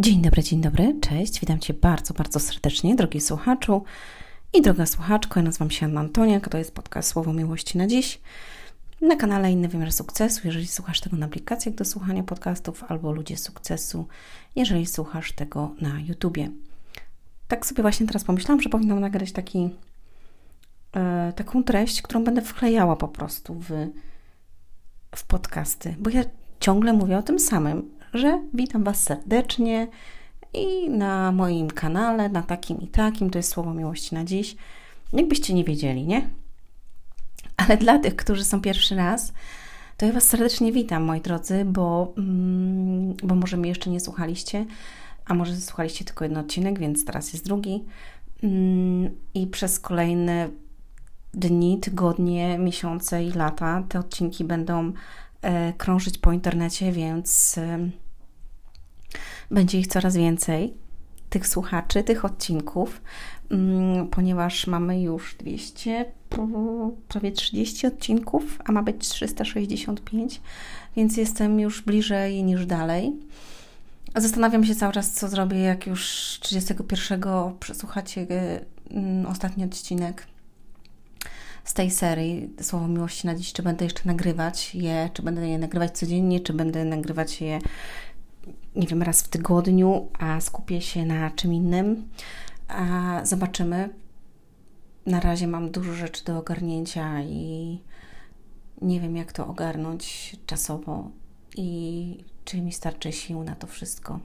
Dzień dobry, dzień dobry, cześć, witam Cię bardzo, bardzo serdecznie, drogi słuchaczu. I droga słuchaczko. Ja nazywam się Anna Antoniak, to jest podcast Słowo Miłości na dziś. Na kanale Inny Wymiar Sukcesu, jeżeli słuchasz tego na aplikacjach do słuchania podcastów albo Ludzie Sukcesu, jeżeli słuchasz tego na YouTubie. Tak sobie właśnie teraz pomyślałam, że powinnam nagrać taki, e, taką treść, którą będę wklejała po prostu w, w podcasty, bo ja ciągle mówię o tym samym, że witam Was serdecznie i na moim kanale, na takim i takim, to jest Słowo Miłości na dziś. Jakbyście nie wiedzieli, nie? Ale dla tych, którzy są pierwszy raz, to ja Was serdecznie witam, moi drodzy, bo, mm, bo może mnie jeszcze nie słuchaliście, a może słuchaliście tylko jeden odcinek, więc teraz jest drugi. Mm, I przez kolejne dni, tygodnie, miesiące i lata te odcinki będą krążyć po internecie, więc e, będzie ich coraz więcej, tych słuchaczy, tych odcinków, mm, ponieważ mamy już 200, prawie 30 odcinków, a ma być 365, więc jestem już bliżej niż dalej. Zastanawiam się cały czas, co zrobię, jak już 31 przesłuchacie mm, ostatni odcinek z tej serii Słowo Miłości na dziś, czy będę jeszcze nagrywać je, czy będę je nagrywać codziennie, czy będę nagrywać je nie wiem, raz w tygodniu, a skupię się na czym innym. A zobaczymy. Na razie mam dużo rzeczy do ogarnięcia i nie wiem, jak to ogarnąć czasowo i czy mi starczy sił na to wszystko.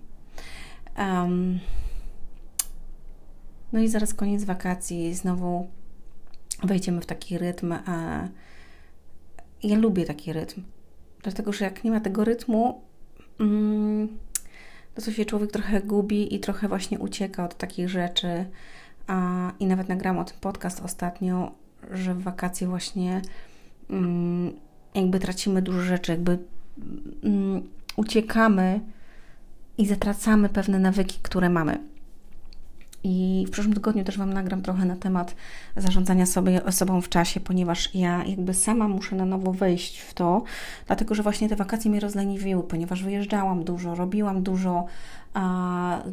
Um, no i zaraz koniec wakacji, znowu wejdziemy w taki rytm. A ja lubię taki rytm, dlatego że jak nie ma tego rytmu, mm, to co się człowiek trochę gubi i trochę właśnie ucieka od takich rzeczy. I nawet nagrałam o tym podcast ostatnio, że w wakacje właśnie mm, jakby tracimy dużo rzeczy, jakby mm, uciekamy i zatracamy pewne nawyki, które mamy. I w przyszłym tygodniu też Wam nagram trochę na temat zarządzania sobie osobą w czasie, ponieważ ja jakby sama muszę na nowo wejść w to, dlatego że właśnie te wakacje mnie rozleniwiły, ponieważ wyjeżdżałam dużo, robiłam dużo, a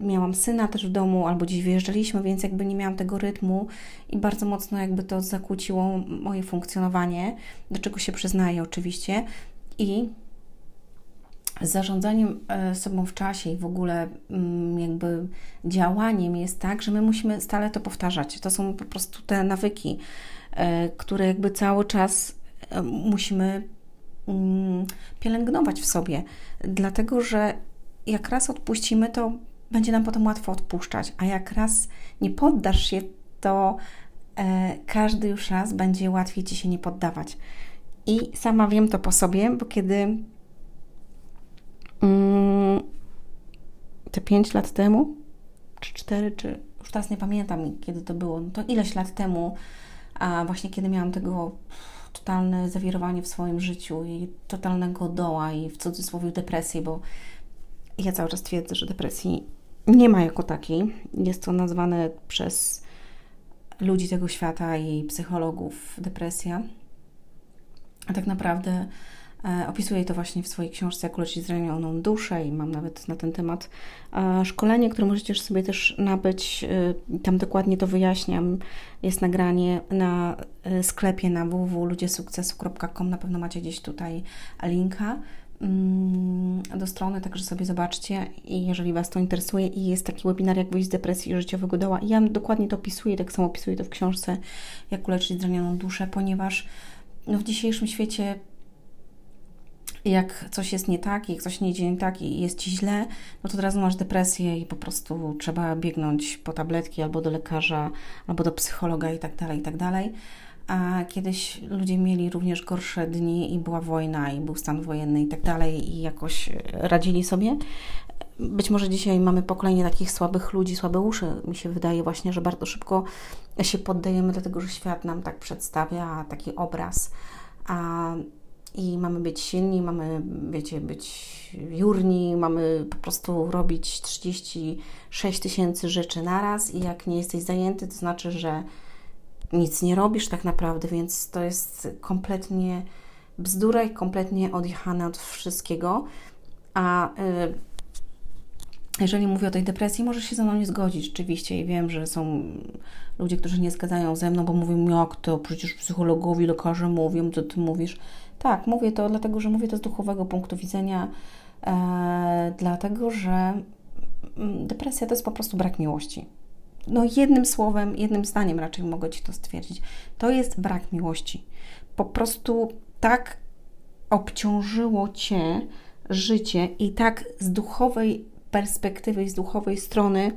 miałam syna też w domu, albo gdzieś wyjeżdżaliśmy, więc jakby nie miałam tego rytmu i bardzo mocno jakby to zakłóciło moje funkcjonowanie, do czego się przyznaję oczywiście. I zarządzaniem e, sobą w czasie i w ogóle mm, jakby działaniem jest tak, że my musimy stale to powtarzać. To są po prostu te nawyki, e, które jakby cały czas e, musimy mm, pielęgnować w sobie, dlatego że jak raz odpuścimy, to będzie nam potem łatwo odpuszczać, a jak raz nie poddasz się, to każdy już raz będzie łatwiej ci się nie poddawać. I sama wiem to po sobie, bo kiedy te 5 lat temu, czy 4, czy już teraz nie pamiętam, kiedy to było, no to ileś lat temu, a właśnie kiedy miałam tego totalne zawirowanie w swoim życiu i totalnego doła i w cudzysłowie depresję, bo ja cały czas twierdzę, że depresji nie ma jako takiej. Jest to nazwane przez ludzi tego świata i psychologów depresja. A tak naprawdę opisuję to właśnie w swojej książce Jak uleczyć zranioną duszę i mam nawet na ten temat e, szkolenie, które możecie sobie też nabyć. E, tam dokładnie to wyjaśniam. Jest nagranie na sklepie na www.ludziesukcesu.com. Na pewno macie gdzieś tutaj linka mm, do strony, także sobie zobaczcie i jeżeli Was to interesuje i jest taki webinar jak wyjść z depresji życiowego doła i ja dokładnie to opisuję, tak samo opisuję to w książce jak uleczyć zranioną duszę, ponieważ no, w dzisiejszym świecie jak coś jest nie tak, jak coś nie idzie nie tak i jest ci źle, no to od razu masz depresję i po prostu trzeba biegnąć po tabletki albo do lekarza, albo do psychologa i tak dalej, i tak dalej. A kiedyś ludzie mieli również gorsze dni i była wojna, i był stan wojenny i tak dalej, i jakoś radzili sobie. Być może dzisiaj mamy pokolenie takich słabych ludzi, słabe uszy. Mi się wydaje właśnie, że bardzo szybko się poddajemy do tego, że świat nam tak przedstawia taki obraz. A i mamy być silni, mamy, wiecie, być jurni, mamy po prostu robić 36 tysięcy rzeczy naraz i jak nie jesteś zajęty, to znaczy, że nic nie robisz tak naprawdę, więc to jest kompletnie bzdura i kompletnie odjechane od wszystkiego. A y, jeżeli mówię o tej depresji, możesz się ze mną nie zgodzić, rzeczywiście. I wiem, że są ludzie, którzy nie zgadzają ze mną, bo mówią, jak to, przecież psychologowie, lekarze mówią, co ty mówisz. Tak, mówię to dlatego, że mówię to z duchowego punktu widzenia, e, dlatego, że mm, depresja to jest po prostu brak miłości. No jednym słowem, jednym zdaniem raczej mogę Ci to stwierdzić. To jest brak miłości. Po prostu tak obciążyło Cię życie i tak z duchowej perspektywy z duchowej strony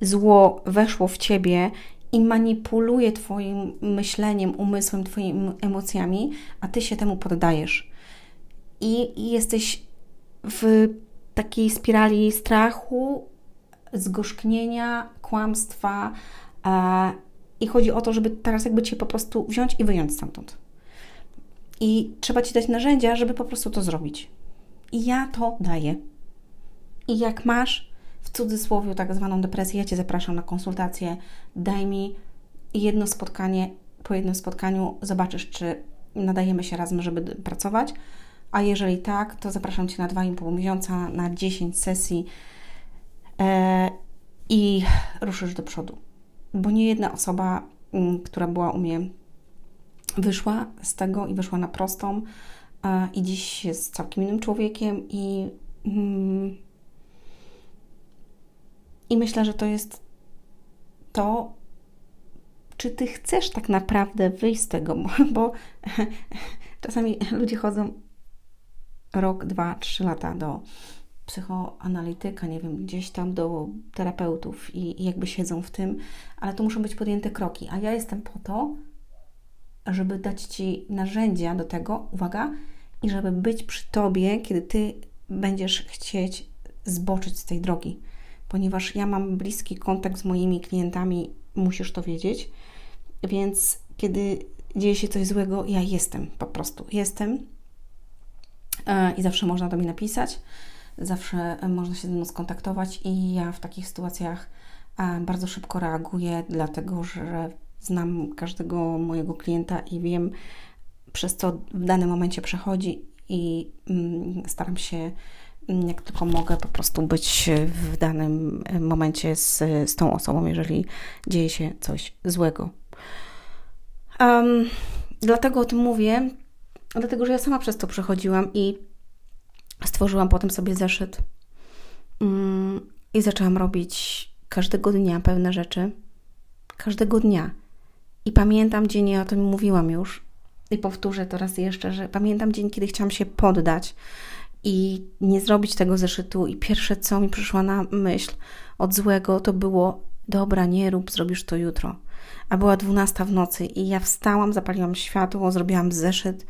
zło weszło w ciebie i manipuluje Twoim myśleniem, umysłem, Twoimi emocjami, a Ty się temu poddajesz. I, jesteś w takiej spirali strachu, zgorzknienia, kłamstwa. E, I chodzi o to, żeby teraz jakby Cię po prostu wziąć i wyjąć stamtąd. I trzeba Ci dać narzędzia, żeby po prostu to zrobić. I ja to daję. I jak masz w cudzysłowie tak zwaną depresję, ja Cię zapraszam na konsultację, daj mi jedno spotkanie, po jednym spotkaniu zobaczysz, czy nadajemy się razem, żeby pracować, a jeżeli tak, to zapraszam Cię na 2,5 miesiąca, na 10 sesji e, i ruszysz do przodu. Bo nie jedna osoba, mm, która była u mnie, wyszła z tego i wyszła na prostą e, i dziś jest całkiem innym człowiekiem i mm, i myślę, że to jest to, czy ty chcesz tak naprawdę wyjść z tego, bo czasami ludzie chodzą rok, dwa, trzy lata do psychoanalityka, nie wiem, gdzieś tam do terapeutów i, i jakby siedzą w tym, ale to muszą być podjęte kroki. A ja jestem po to, żeby dać Ci narzędzia do tego, uwaga, i żeby być przy Tobie, kiedy Ty będziesz chcieć zboczyć z tej drogi ponieważ ja mam bliski kontakt z moimi klientami, musisz to wiedzieć. Więc kiedy dzieje się coś złego, ja jestem po prostu. Jestem e, i zawsze można do mnie napisać, zawsze można się ze mną skontaktować, i ja w takich sytuacjach e, bardzo szybko reaguję, dlatego że znam każdego mojego klienta i wiem, przez co w danym momencie przechodzi, i mm, staram się jak tylko mogę po prostu być w danym momencie z, z tą osobą, jeżeli dzieje się coś złego. Um, dlatego o tym mówię, dlatego że ja sama przez to przechodziłam i stworzyłam potem sobie zeszyt um, i zaczęłam robić każdego dnia pewne rzeczy. Każdego dnia. I pamiętam dzień, ja o tym mówiłam już i powtórzę to raz jeszcze, że pamiętam dzień, kiedy chciałam się poddać, i nie zrobić tego zeszytu. I pierwsze, co mi przyszło na myśl od złego, to było: dobra, nie rób, zrobisz to jutro. A była dwunasta w nocy i ja wstałam, zapaliłam światło, zrobiłam zeszyt,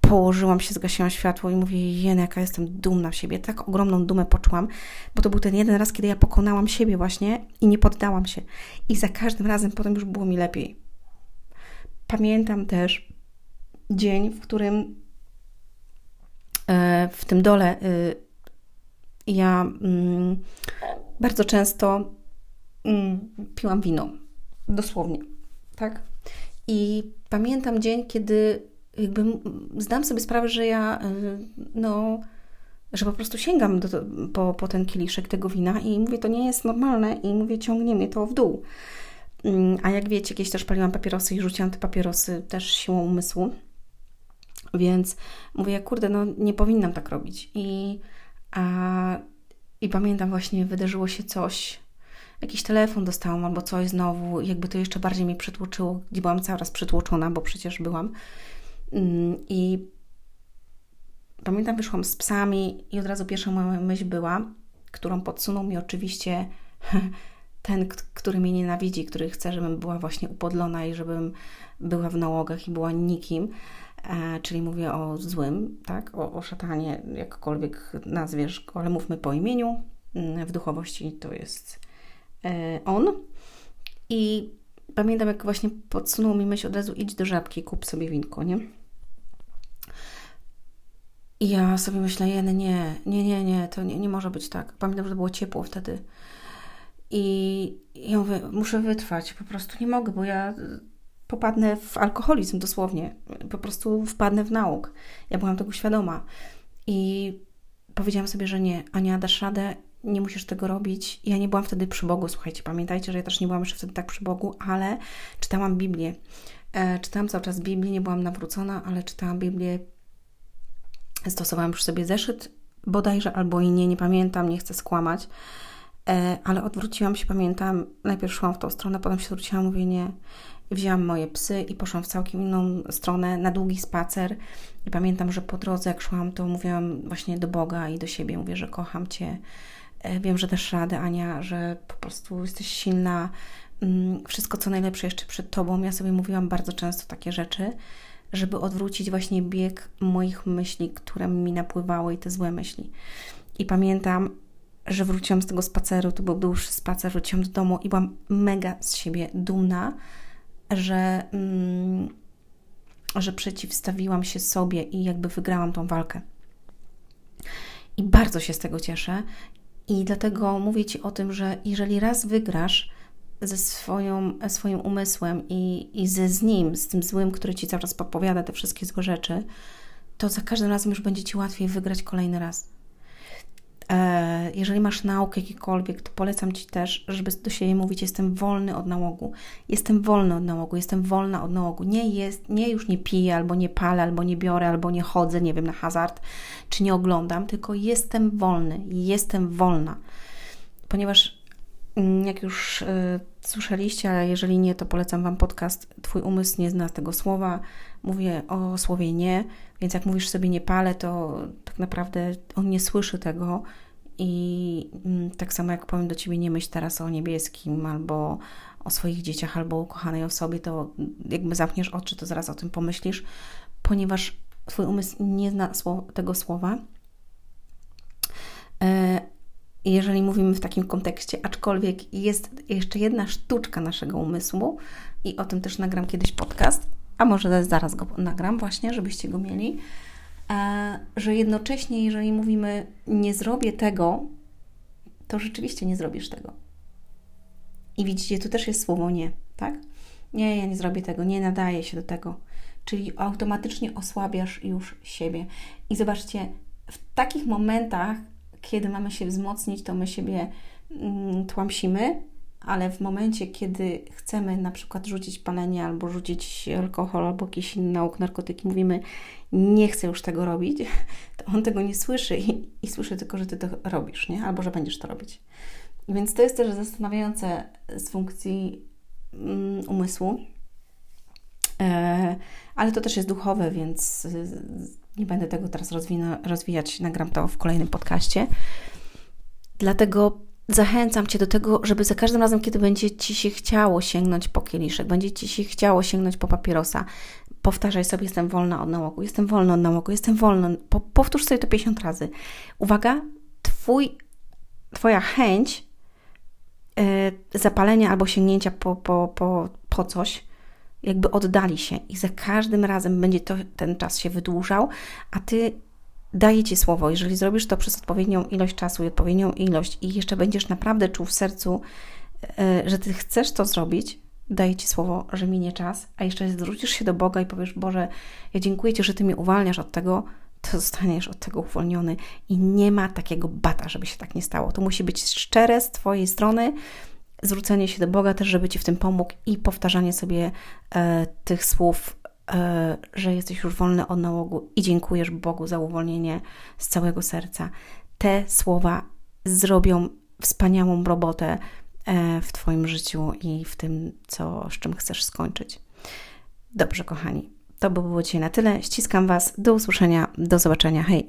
położyłam się, zgasiłam światło i mówię: Jen, jaka jestem dumna w siebie. Tak ogromną dumę poczułam, bo to był ten jeden raz, kiedy ja pokonałam siebie właśnie i nie poddałam się. I za każdym razem potem już było mi lepiej. Pamiętam też dzień, w którym w tym dole y, ja mm, bardzo często mm, piłam wino. Dosłownie. Tak? I pamiętam dzień, kiedy jakby zdam sobie sprawę, że ja y, no że po prostu sięgam do, po, po ten kieliszek tego wina i mówię, to nie jest normalne i mówię, ciągnie mnie to w dół. Mm, a jak wiecie, kiedyś też paliłam papierosy i rzuciłam te papierosy też siłą umysłu. Więc mówię, kurde, no nie powinnam tak robić. I, a, i pamiętam właśnie, wydarzyło się coś, jakiś telefon dostałam albo coś znowu, jakby to jeszcze bardziej mnie przytłoczyło, gdzie byłam cały raz przytłoczona, bo przecież byłam. Mm, I pamiętam, wyszłam z psami i od razu pierwsza moja myśl była, którą podsunął mi oczywiście ten, który mnie nienawidzi, który chce, żebym była właśnie upodlona i żebym była w nałogach i była nikim. E, czyli mówię o złym, tak, o, o szatanie, jakkolwiek nazwiesz go, ale mówmy po imieniu. Mm, w duchowości to jest e, on. I pamiętam, jak właśnie podsunął mi myśl od razu idź do żabki, kup sobie winko, nie? I ja sobie myślę, nie, nie, nie, nie, to nie, nie może być tak. Pamiętam, że było ciepło wtedy. I ja mówię, muszę wytrwać, po prostu nie mogę, bo ja popadnę w alkoholizm dosłownie. Po prostu wpadnę w nauk. Ja byłam tego świadoma. I powiedziałam sobie, że nie, Ania, dasz radę, nie musisz tego robić. Ja nie byłam wtedy przy Bogu, słuchajcie, pamiętajcie, że ja też nie byłam jeszcze wtedy tak przy Bogu, ale czytałam Biblię. E, czytałam cały czas Biblię, nie byłam nawrócona, ale czytałam Biblię. Stosowałam już sobie zeszyt bodajże, albo i nie, nie pamiętam, nie chcę skłamać. E, ale odwróciłam się, pamiętam, najpierw szłam w tą stronę, potem się odwróciłam, mówię nie. Wzięłam moje psy i poszłam w całkiem inną stronę, na długi spacer. I pamiętam, że po drodze, jak szłam, to mówiłam właśnie do Boga i do siebie, mówię, że kocham Cię, e, wiem, że dasz radę, Ania, że po prostu jesteś silna, mm, wszystko co najlepsze jeszcze przed Tobą. Ja sobie mówiłam bardzo często takie rzeczy, żeby odwrócić właśnie bieg moich myśli, które mi napływały i te złe myśli. I pamiętam, że wróciłam z tego spaceru, to był dłuższy spacer, wróciłam do domu i byłam mega z siebie dumna, że, mm, że przeciwstawiłam się sobie i jakby wygrałam tą walkę. I bardzo się z tego cieszę. I dlatego mówię Ci o tym, że jeżeli raz wygrasz ze swoją, swoim umysłem i, i ze z nim, z tym złym, który Ci cały czas podpowiada te wszystkie złe rzeczy, to za każdym razem już będzie Ci łatwiej wygrać kolejny raz. E, jeżeli masz naukę jakikolwiek, to polecam Ci też, żeby do siebie mówić: Jestem wolny od nałogu. Jestem wolny od nałogu, jestem wolna od nałogu. Nie, jest, nie już nie piję, albo nie palę, albo nie biorę, albo nie chodzę, nie wiem, na hazard, czy nie oglądam, tylko jestem wolny, jestem wolna. Ponieważ mm, jak już y, słyszeliście, a jeżeli nie, to polecam Wam podcast Twój umysł nie zna tego słowa. Mówię o słowie nie, więc jak mówisz sobie nie palę, to tak naprawdę on nie słyszy tego. I mm, tak samo jak powiem do Ciebie nie myśl teraz o niebieskim albo o swoich dzieciach albo o ukochanej osobie, to jakby zamkniesz oczy, to zaraz o tym pomyślisz, ponieważ Twój umysł nie zna tego słowa. E, jeżeli mówimy w takim kontekście, aczkolwiek jest jeszcze jedna sztuczka naszego umysłu i o tym też nagram kiedyś podcast, a może zaraz go nagram właśnie, żebyście go mieli, że jednocześnie, jeżeli mówimy nie zrobię tego, to rzeczywiście nie zrobisz tego. I widzicie, tu też jest słowo nie, tak? Nie, ja nie zrobię tego, nie nadaję się do tego. Czyli automatycznie osłabiasz już siebie. I zobaczcie, w takich momentach, kiedy mamy się wzmocnić, to my siebie mm, tłamsimy, ale w momencie, kiedy chcemy na przykład rzucić palenie albo rzucić alkohol albo jakiś inny nauk, narkotyki, mówimy nie chcę już tego robić, to on tego nie słyszy i, i słyszy tylko, że ty to robisz, nie? Albo że będziesz to robić. Więc to jest też zastanawiające z funkcji um, umysłu, e, ale to też jest duchowe, więc nie będę tego teraz rozwina, rozwijać, nagram to w kolejnym podcaście. Dlatego zachęcam Cię do tego, żeby za każdym razem, kiedy będzie Ci się chciało sięgnąć po kieliszek, będzie Ci się chciało sięgnąć po papierosa, powtarzaj sobie, jestem wolna od nałogu, jestem wolna od nałogu, jestem wolna. Po, powtórz sobie to 50 razy. Uwaga, twój, Twoja chęć yy, zapalenia albo sięgnięcia po, po, po, po coś jakby oddali się i za każdym razem będzie to, ten czas się wydłużał, a Ty daję Ci słowo, jeżeli zrobisz to przez odpowiednią ilość czasu i odpowiednią ilość i jeszcze będziesz naprawdę czuł w sercu, e, że Ty chcesz to zrobić, daję Ci słowo, że minie czas, a jeszcze zwrócisz się do Boga i powiesz, Boże, ja dziękuję Ci, że Ty mnie uwalniasz od tego, to zostaniesz od tego uwolniony. I nie ma takiego bata, żeby się tak nie stało. To musi być szczere z Twojej strony, zwrócenie się do Boga też, żeby Ci w tym pomógł i powtarzanie sobie e, tych słów że jesteś już wolny od nałogu i dziękujesz Bogu za uwolnienie z całego serca. Te słowa zrobią wspaniałą robotę e, w Twoim życiu i w tym, co, z czym chcesz skończyć. Dobrze, kochani, to by było dzisiaj na tyle. Ściskam Was. Do usłyszenia, do zobaczenia. Hej!